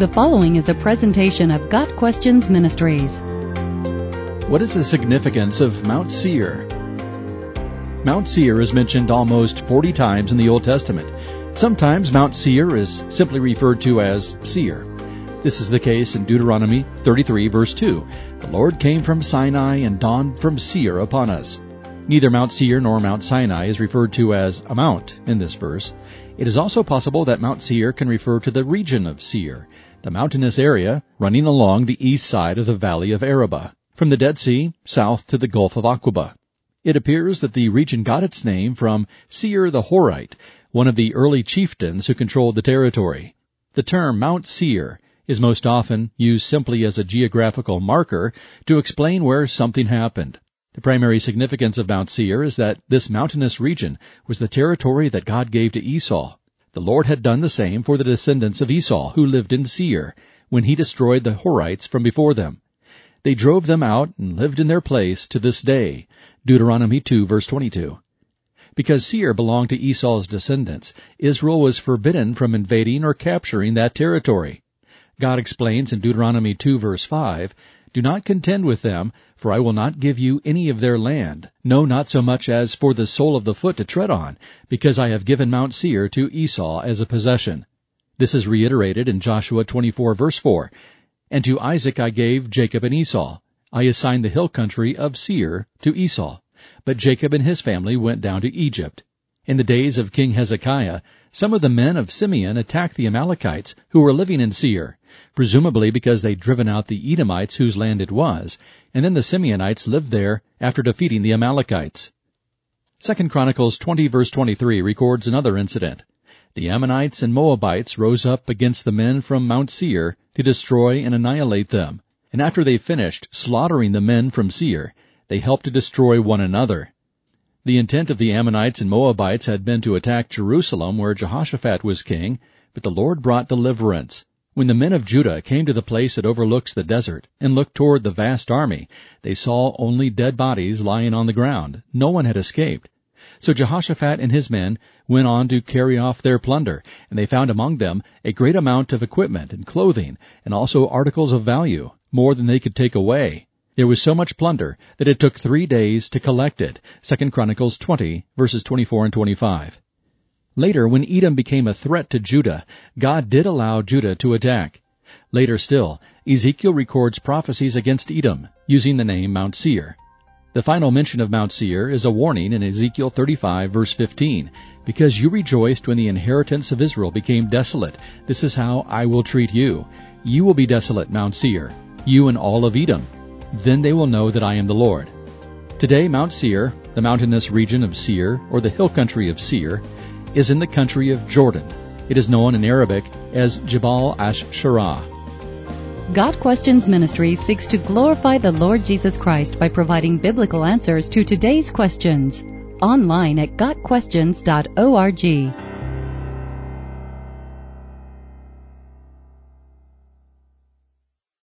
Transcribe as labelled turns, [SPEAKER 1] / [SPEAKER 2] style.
[SPEAKER 1] The following is a presentation of Got Questions Ministries.
[SPEAKER 2] What is the significance of Mount Seir? Mount Seir is mentioned almost 40 times in the Old Testament. Sometimes Mount Seir is simply referred to as Seir. This is the case in Deuteronomy 33 verse 2. The Lord came from Sinai and dawned from Seir upon us. Neither Mount Seir nor Mount Sinai is referred to as a mount in this verse. It is also possible that Mount Seir can refer to the region of Seir, the mountainous area running along the east side of the valley of Araba, from the Dead Sea south to the Gulf of Aqaba. It appears that the region got its name from Seir the Horite, one of the early chieftains who controlled the territory. The term Mount Seir is most often used simply as a geographical marker to explain where something happened. The primary significance of Mount Seir is that this mountainous region was the territory that God gave to Esau. The Lord had done the same for the descendants of Esau who lived in Seir when he destroyed the Horites from before them. They drove them out and lived in their place to this day. Deuteronomy 2 verse 22. Because Seir belonged to Esau's descendants, Israel was forbidden from invading or capturing that territory. God explains in Deuteronomy 2 verse 5, do not contend with them, for I will not give you any of their land, no, not so much as for the sole of the foot to tread on, because I have given Mount Seir to Esau as a possession. This is reiterated in Joshua 24 verse 4. And to Isaac I gave Jacob and Esau. I assigned the hill country of Seir to Esau. But Jacob and his family went down to Egypt. In the days of King Hezekiah, some of the men of Simeon attacked the Amalekites who were living in Seir, presumably because they'd driven out the Edomites whose land it was, and then the Simeonites lived there after defeating the Amalekites. Second Chronicles 20 verse 23 records another incident. The Ammonites and Moabites rose up against the men from Mount Seir to destroy and annihilate them, and after they finished slaughtering the men from Seir, they helped to destroy one another. The intent of the Ammonites and Moabites had been to attack Jerusalem where Jehoshaphat was king, but the Lord brought deliverance. When the men of Judah came to the place that overlooks the desert and looked toward the vast army, they saw only dead bodies lying on the ground. No one had escaped. So Jehoshaphat and his men went on to carry off their plunder, and they found among them a great amount of equipment and clothing, and also articles of value, more than they could take away. There was so much plunder that it took three days to collect it. 2 Chronicles 20, verses 24 and 25. Later, when Edom became a threat to Judah, God did allow Judah to attack. Later still, Ezekiel records prophecies against Edom, using the name Mount Seir. The final mention of Mount Seir is a warning in Ezekiel 35 verse 15. Because you rejoiced when the inheritance of Israel became desolate, this is how I will treat you. You will be desolate, Mount Seir, you and all of Edom. Then they will know that I am the Lord. Today, Mount Seir, the mountainous region of Seir, or the hill country of Seir, is in the country of Jordan. It is known in Arabic as Jabal Ash-Sharah.
[SPEAKER 1] Got Questions Ministry seeks to glorify the Lord Jesus Christ by providing biblical answers to today's questions. Online at GotQuestions.org.